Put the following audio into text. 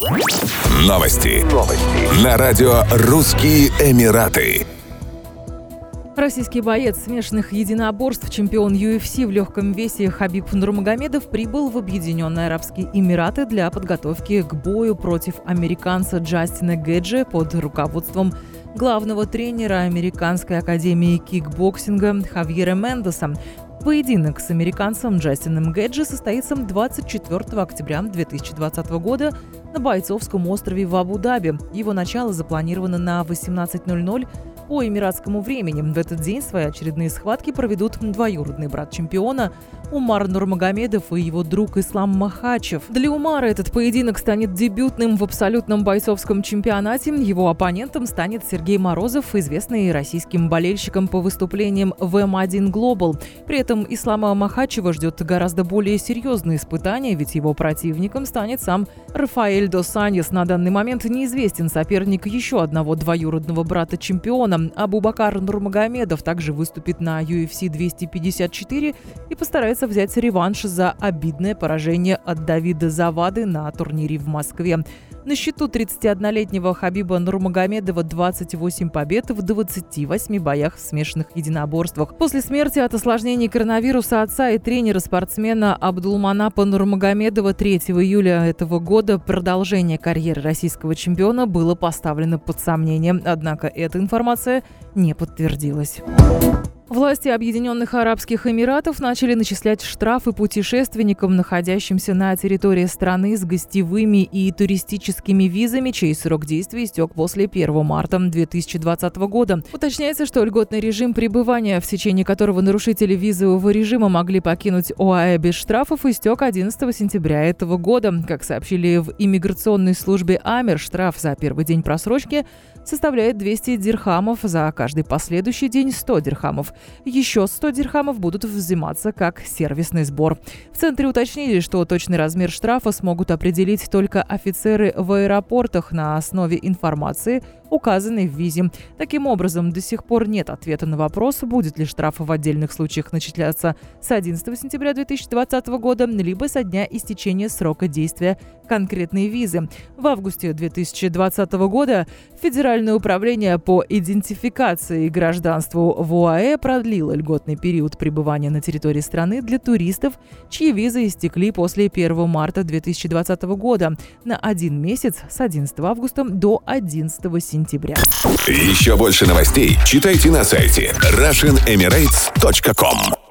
Новости. Новости. На радио «Русские Эмираты». Российский боец смешанных единоборств, чемпион UFC в легком весе Хабиб Нурмагомедов прибыл в Объединенные Арабские Эмираты для подготовки к бою против американца Джастина Геджи под руководством главного тренера Американской академии кикбоксинга Хавьера Мендеса. Поединок с американцем Джастином Геджи состоится 24 октября 2020 года на Бойцовском острове в Абу-Даби. Его начало запланировано на 18.00 по эмиратскому времени. В этот день свои очередные схватки проведут двоюродный брат чемпиона Умар Нурмагомедов и его друг Ислам Махачев. Для Умара этот поединок станет дебютным в абсолютном бойцовском чемпионате. Его оппонентом станет Сергей Морозов, известный российским болельщикам по выступлениям в М1 Global. При этом Ислама Махачева ждет гораздо более серьезные испытания, ведь его противником станет сам Рафаэль Досаньес. На данный момент неизвестен соперник еще одного двоюродного брата чемпиона. Абу-Бакар Нурмагомедов также выступит на UFC 254 и постарается взять реванш за обидное поражение от Давида Завады на турнире в Москве. На счету 31-летнего Хабиба Нурмагомедова 28 побед в 28 боях в смешанных единоборствах. После смерти от осложнений коронавируса отца и тренера-спортсмена Абдулманапа Нурмагомедова 3 июля этого года продолжение карьеры российского чемпиона было поставлено под сомнение. Однако эта информация не подтвердилась. Власти Объединенных Арабских Эмиратов начали начислять штрафы путешественникам, находящимся на территории страны с гостевыми и туристическими визами, чей срок действия истек после 1 марта 2020 года. Уточняется, что льготный режим пребывания, в течение которого нарушители визового режима могли покинуть ОАЭ без штрафов, истек 11 сентября этого года. Как сообщили в иммиграционной службе АМЕР, штраф за первый день просрочки составляет 200 дирхамов, за каждый последующий день 100 дирхамов. Еще 100 дирхамов будут взиматься как сервисный сбор. В центре уточнили, что точный размер штрафа смогут определить только офицеры в аэропортах на основе информации, указанной в визе. Таким образом, до сих пор нет ответа на вопрос, будет ли штраф в отдельных случаях начисляться с 11 сентября 2020 года, либо со дня истечения срока действия конкретной визы. В августе 2020 года Федеральное управление по идентификации и гражданству в ОАЭ продлило льготный период пребывания на территории страны для туристов, чьи визы истекли после 1 марта 2020 года на один месяц с 11 августа до 11 сентября. Еще больше новостей читайте на сайте RussianEmirates.com